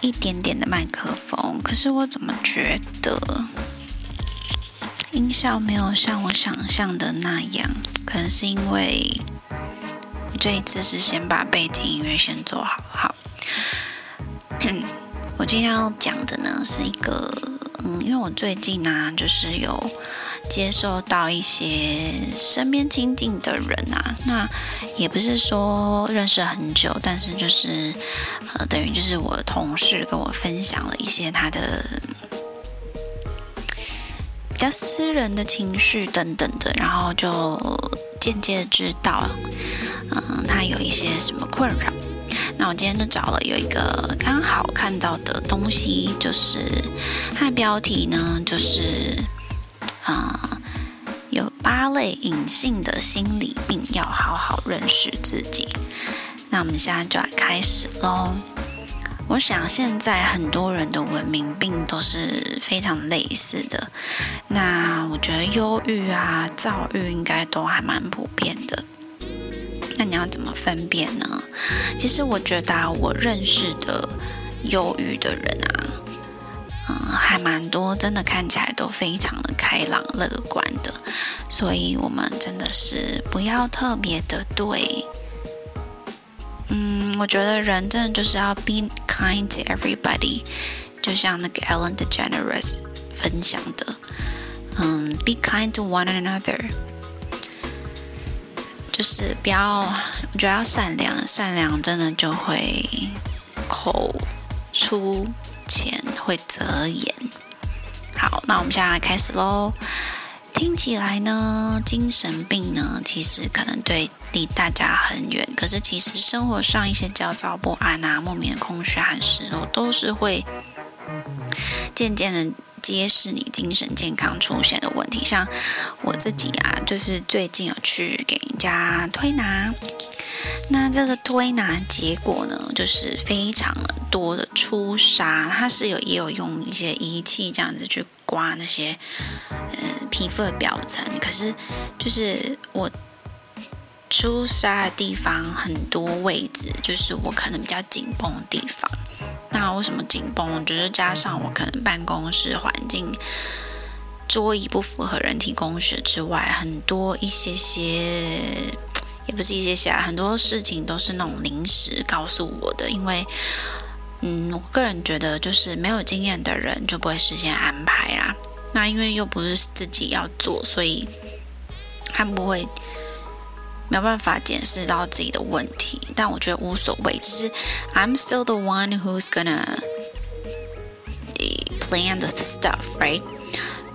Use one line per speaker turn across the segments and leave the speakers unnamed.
一点点的麦克风，可是我怎么觉得音效没有像我想象的那样？可能是因为这一次是先把背景音乐先做好。好，我今天要讲的呢是一个，嗯，因为我最近呢、啊、就是有。接受到一些身边亲近的人啊，那也不是说认识很久，但是就是呃，等于就是我同事跟我分享了一些他的比较私人的情绪等等的，然后就间接知道，嗯、他有一些什么困扰。我今天就找了有一个刚好看到的东西，就是它的标题呢，就是。啊、有八类隐性的心理病，要好好认识自己。那我们现在就来开始喽。我想现在很多人的文明病都是非常类似的。那我觉得忧郁啊、躁郁应该都还蛮普遍的。你要怎么分辨呢？其实我觉得、我认识的忧郁的人啊。嗯，还蛮多，真的看起来都非常的开朗乐观的，所以我们真的是不要特别的对。嗯，我觉得人真的就是要 be kind to everybody，就像那个 Ellen DeGeneres 分享的，嗯，be kind to one another，就是不要，我觉得要善良，善良真的就会口出。钱会择言。好，那我们现在开始喽。听起来呢，精神病呢，其实可能对离大家很远。可是其实生活上一些焦躁不安啊、莫名的空虚和失落，都是会渐渐的揭示你精神健康出现的问题。像我自己啊，就是最近有去给人家推拿。那这个推拿结果呢，就是非常多的出痧，它是有也有用一些仪器这样子去刮那些呃皮肤的表层，可是就是我出痧的地方很多位置，就是我可能比较紧绷的地方。那为什么紧绷？就是加上我可能办公室环境桌椅不符合人体工学之外，很多一些些。也不是一些些，很多事情都是那种临时告诉我的。因为，嗯，我个人觉得，就是没有经验的人就不会事先安排啦。那因为又不是自己要做，所以他不会没有办法检视到自己的问题。但我觉得无所谓，只是 I'm still the one who's gonna plan the stuff, right?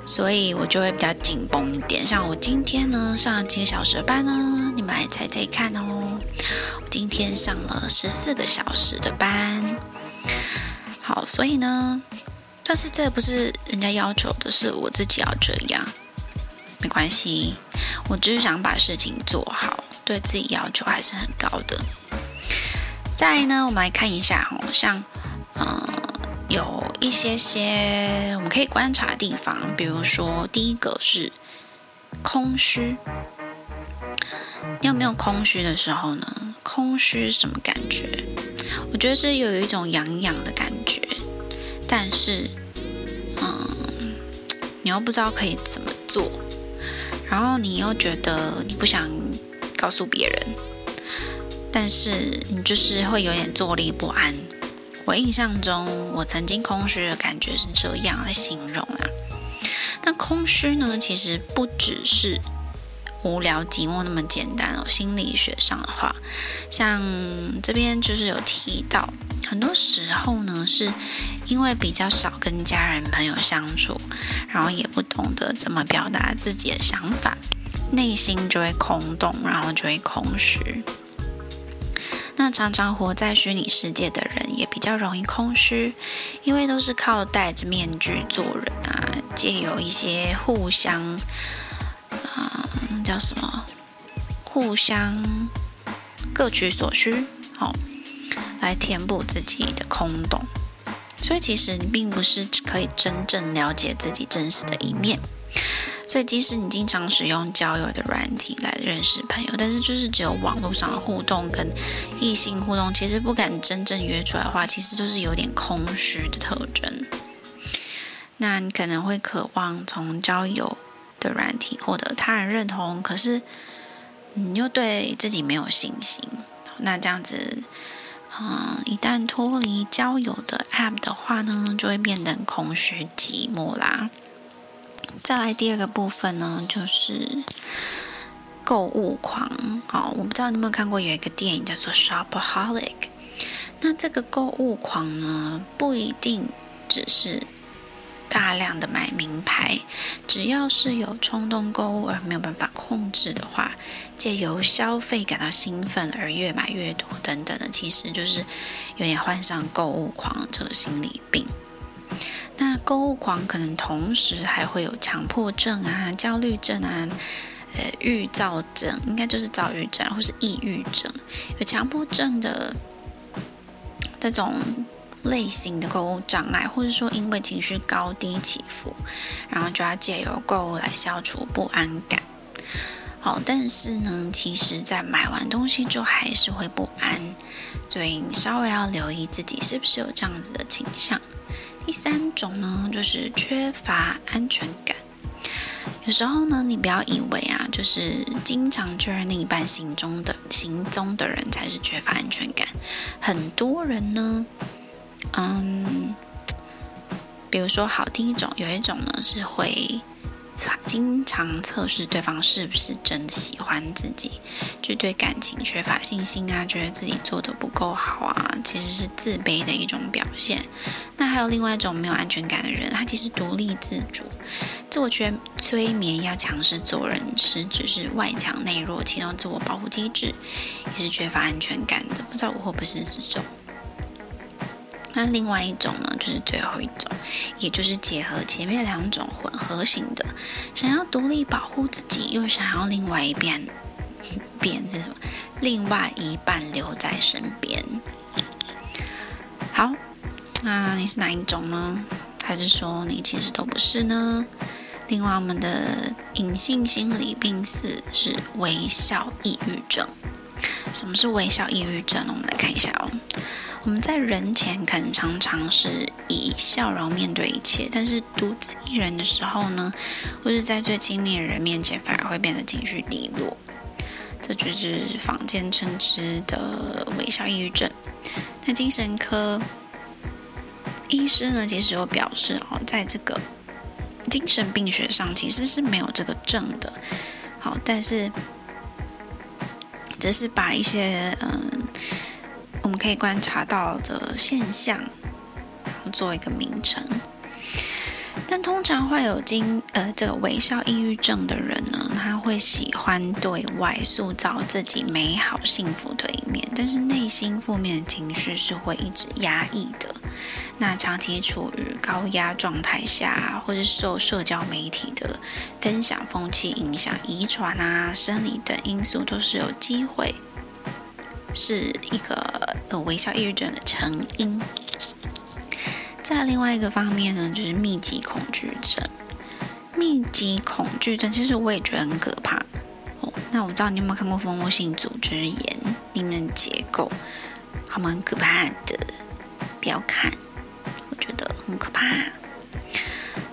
所以我就会比较紧绷一点。像我今天呢，上了几个小时的班呢？你们来猜猜看哦。我今天上了十四个小时的班。好，所以呢，但是这不是人家要求的，是我自己要这样。没关系，我只是想把事情做好，对自己要求还是很高的。再呢，我们来看一下哦，像嗯。有一些些我们可以观察的地方，比如说第一个是空虚。你有没有空虚的时候呢？空虚什么感觉？我觉得是有一种痒痒的感觉，但是，嗯，你又不知道可以怎么做，然后你又觉得你不想告诉别人，但是你就是会有点坐立不安。我印象中，我曾经空虚的感觉是这样来形容啊。那空虚呢，其实不只是无聊寂寞那么简单哦。心理学上的话，像这边就是有提到，很多时候呢，是因为比较少跟家人朋友相处，然后也不懂得怎么表达自己的想法，内心就会空洞，然后就会空虚。那常常活在虚拟世界的人也比较容易空虚，因为都是靠戴着面具做人啊，借由一些互相，啊、叫什么？互相各取所需，好、哦，来填补自己的空洞。所以其实你并不是可以真正了解自己真实的一面。所以即使你经常使用交友的软体来认识朋友，但是就是只有网络上的互动跟异性互动，其实不敢真正约出来的话，其实都是有点空虚的特征。那你可能会渴望从交友的软体获得他人认同，可是你又对自己没有信心。那这样子，嗯，一旦脱离交友的 App 的话呢，就会变得空虚寂寞啦。再来第二个部分呢，就是购物狂。好，我不知道你有没有看过有一个电影叫做《Shopaholic》。那这个购物狂呢，不一定只是。大量的买名牌，只要是有冲动购物而没有办法控制的话，借由消费感到兴奋而越买越多等等的，其实就是有点患上购物狂这个心理病。那购物狂可能同时还会有强迫症啊、焦虑症啊、呃、预躁症，应该就是躁郁症或是抑郁症。有强迫症的这种。类型的购物障碍，或者说因为情绪高低起伏，然后就要借由购物来消除不安感。好，但是呢，其实在买完东西就还是会不安，所以你稍微要留意自己是不是有这样子的倾向。第三种呢，就是缺乏安全感。有时候呢，你不要以为啊，就是经常确认另一半行踪的行踪的人才是缺乏安全感，很多人呢。嗯，比如说，好，听一种有一种呢是会常经常测试对方是不是真喜欢自己，就对感情缺乏信心啊，觉得自己做的不够好啊，其实是自卑的一种表现。那还有另外一种没有安全感的人，他其实独立自主，自我催催眠要强势做人，实质是外强内弱，启动自我保护机制，也是缺乏安全感的。不知道我会不会是这种。那另外一种呢，就是最后一种，也就是结合前面两种混合型的，想要独立保护自己，又想要另外一边，边是什么？另外一半留在身边。好，那你是哪一种呢？还是说你其实都不是呢？另外，我们的隐性心理病四是微笑抑郁症。什么是微笑抑郁症呢？我们来看一下哦。我们在人前可能常常是以笑容面对一切，但是独自一人的时候呢，或是在最亲密的人面前，反而会变得情绪低落。这就是坊间称之的微笑抑郁症。那精神科医师呢，其实有表示哦，在这个精神病学上其实是没有这个症的。好，但是只是把一些嗯。我们可以观察到的现象，做一个名称。但通常患有经呃这个微笑抑郁症的人呢，他会喜欢对外塑造自己美好幸福的一面，但是内心负面的情绪是会一直压抑的。那长期处于高压状态下，或是受社交媒体的分享风气影响，遗传啊、生理等因素都是有机会。是一个微笑抑郁症的成因。在另外一个方面呢，就是密集恐惧症。密集恐惧症其实我也觉得很可怕。哦，那我不知道你有没有看过蜂窝性组织炎里面的结构，还蛮可怕的。不要看，我觉得很可怕。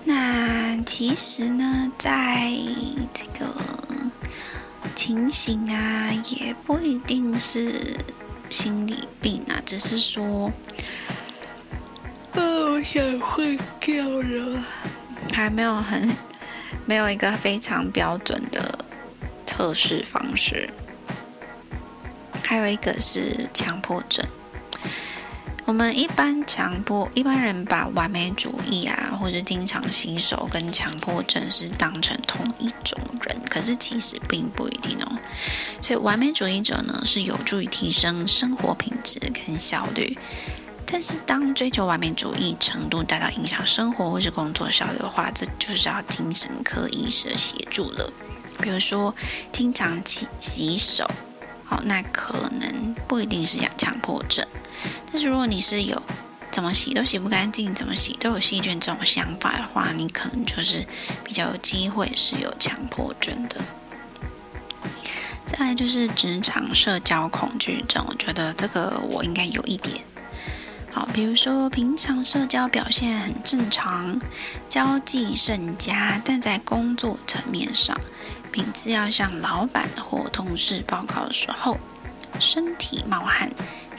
那其实呢，在这个。情形啊，也不一定是心理病啊，只是说，哦，我想睡觉了，还没有很，没有一个非常标准的测试方式。还有一个是强迫症。我们一般强迫一般人把完美主义啊，或者经常洗手跟强迫症是当成同一种人，可是其实并不一定哦。所以完美主义者呢，是有助于提升生活品质跟效率，但是当追求完美主义程度大到影响生活或是工作效率的话，这就是要精神科医师的协助了。比如说经常洗洗手，好，那可能不一定是要强迫症。但是如果你是有怎么洗都洗不干净，怎么洗都有细菌这种想法的话，你可能就是比较有机会是有强迫症的。再来就是职场社交恐惧症，我觉得这个我应该有一点。好，比如说平常社交表现很正常，交际甚佳，但在工作层面上，每次要向老板或同事报告的时候，身体冒汗，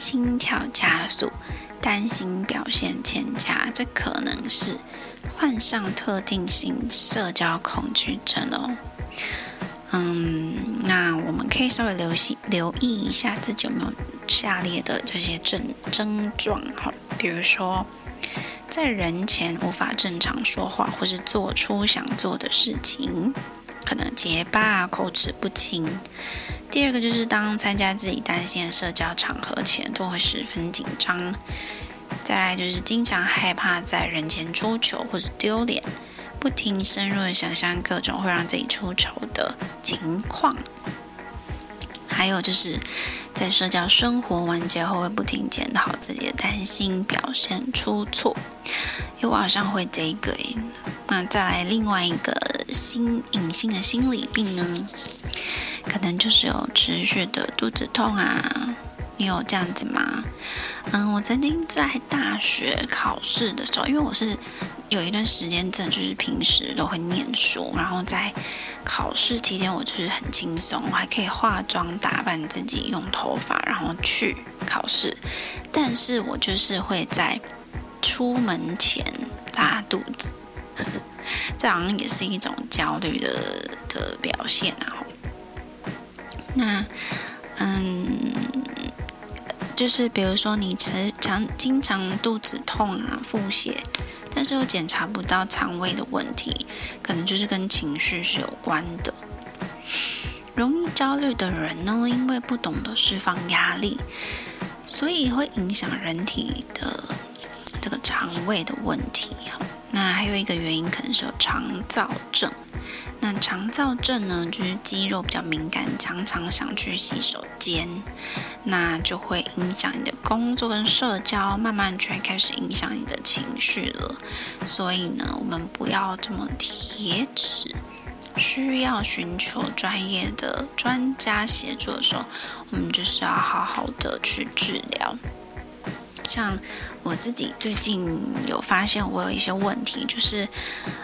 心跳加速，担心表现欠佳，这可能是患上特定型社交恐惧症哦。嗯，那我们可以稍微留心留意一下自己有没有下列的这些症症状哈，比如说在人前无法正常说话，或是做出想做的事情，可能结巴、口齿不清。第二个就是当参加自己担心的社交场合前，都会十分紧张。再来就是经常害怕在人前出糗或是丢脸。不停深入的想象各种会让自己出丑的情况，还有就是在社交生活完结后会不停检讨自己的担心表现出错，因为我好像会这个诶。那再来另外一个心隐性的心理病呢，可能就是有持续的肚子痛啊。你有这样子吗？嗯，我曾经在大学考试的时候，因为我是有一段时间，真的就是平时都会念书，然后在考试期间，我就是很轻松，我还可以化妆打扮自己，用头发，然后去考试。但是我就是会在出门前拉肚子，这好像也是一种焦虑的的表现啊。那，嗯。就是比如说你常常经常肚子痛啊、腹泻，但是又检查不到肠胃的问题，可能就是跟情绪是有关的。容易焦虑的人呢，因为不懂得释放压力，所以会影响人体的这个肠胃的问题。那还有一个原因，可能是有肠躁症。那肠躁症呢，就是肌肉比较敏感，常常想去洗手间，那就会影响你的工作跟社交，慢慢就开始影响你的情绪了。所以呢，我们不要这么铁齿，需要寻求专业的专家协助的时候，我们就是要好好的去治疗。像我自己最近有发现，我有一些问题，就是，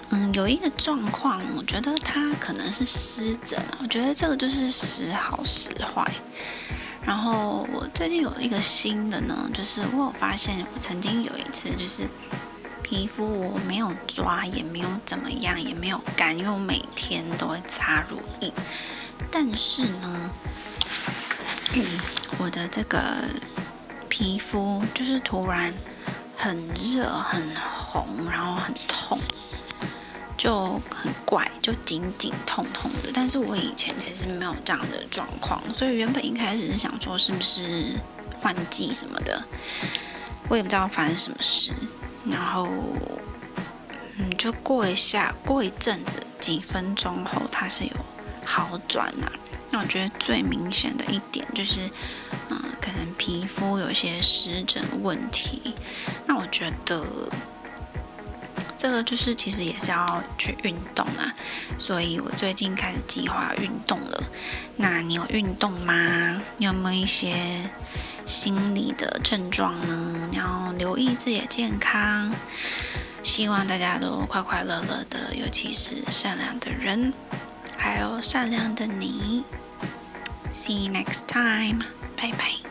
嗯，有一个状况，我觉得它可能是湿疹，我觉得这个就是时好时坏。然后我最近有一个新的呢，就是我有发现，我曾经有一次就是皮肤我没有抓，也没有怎么样，也没有干，因为我每天都会擦乳液，但是呢，嗯，我的这个。皮肤就是突然很热、很红，然后很痛，就很怪，就紧紧痛痛的。但是我以前其实没有这样的状况，所以原本一开始是想说是不是换季什么的，我也不知道发生什么事。然后，嗯，就过一下，过一阵子，几分钟后，它是有好转啊。那我觉得最明显的一点就是，嗯、皮肤有些湿疹问题。那我觉得这个就是其实也是要去运动啊，所以我最近开始计划运动了。那你有运动吗？你有没有一些心理的症状呢？你要留意自己的健康。希望大家都快快乐乐的，尤其是善良的人。还有善良的你，See you next time，拜拜。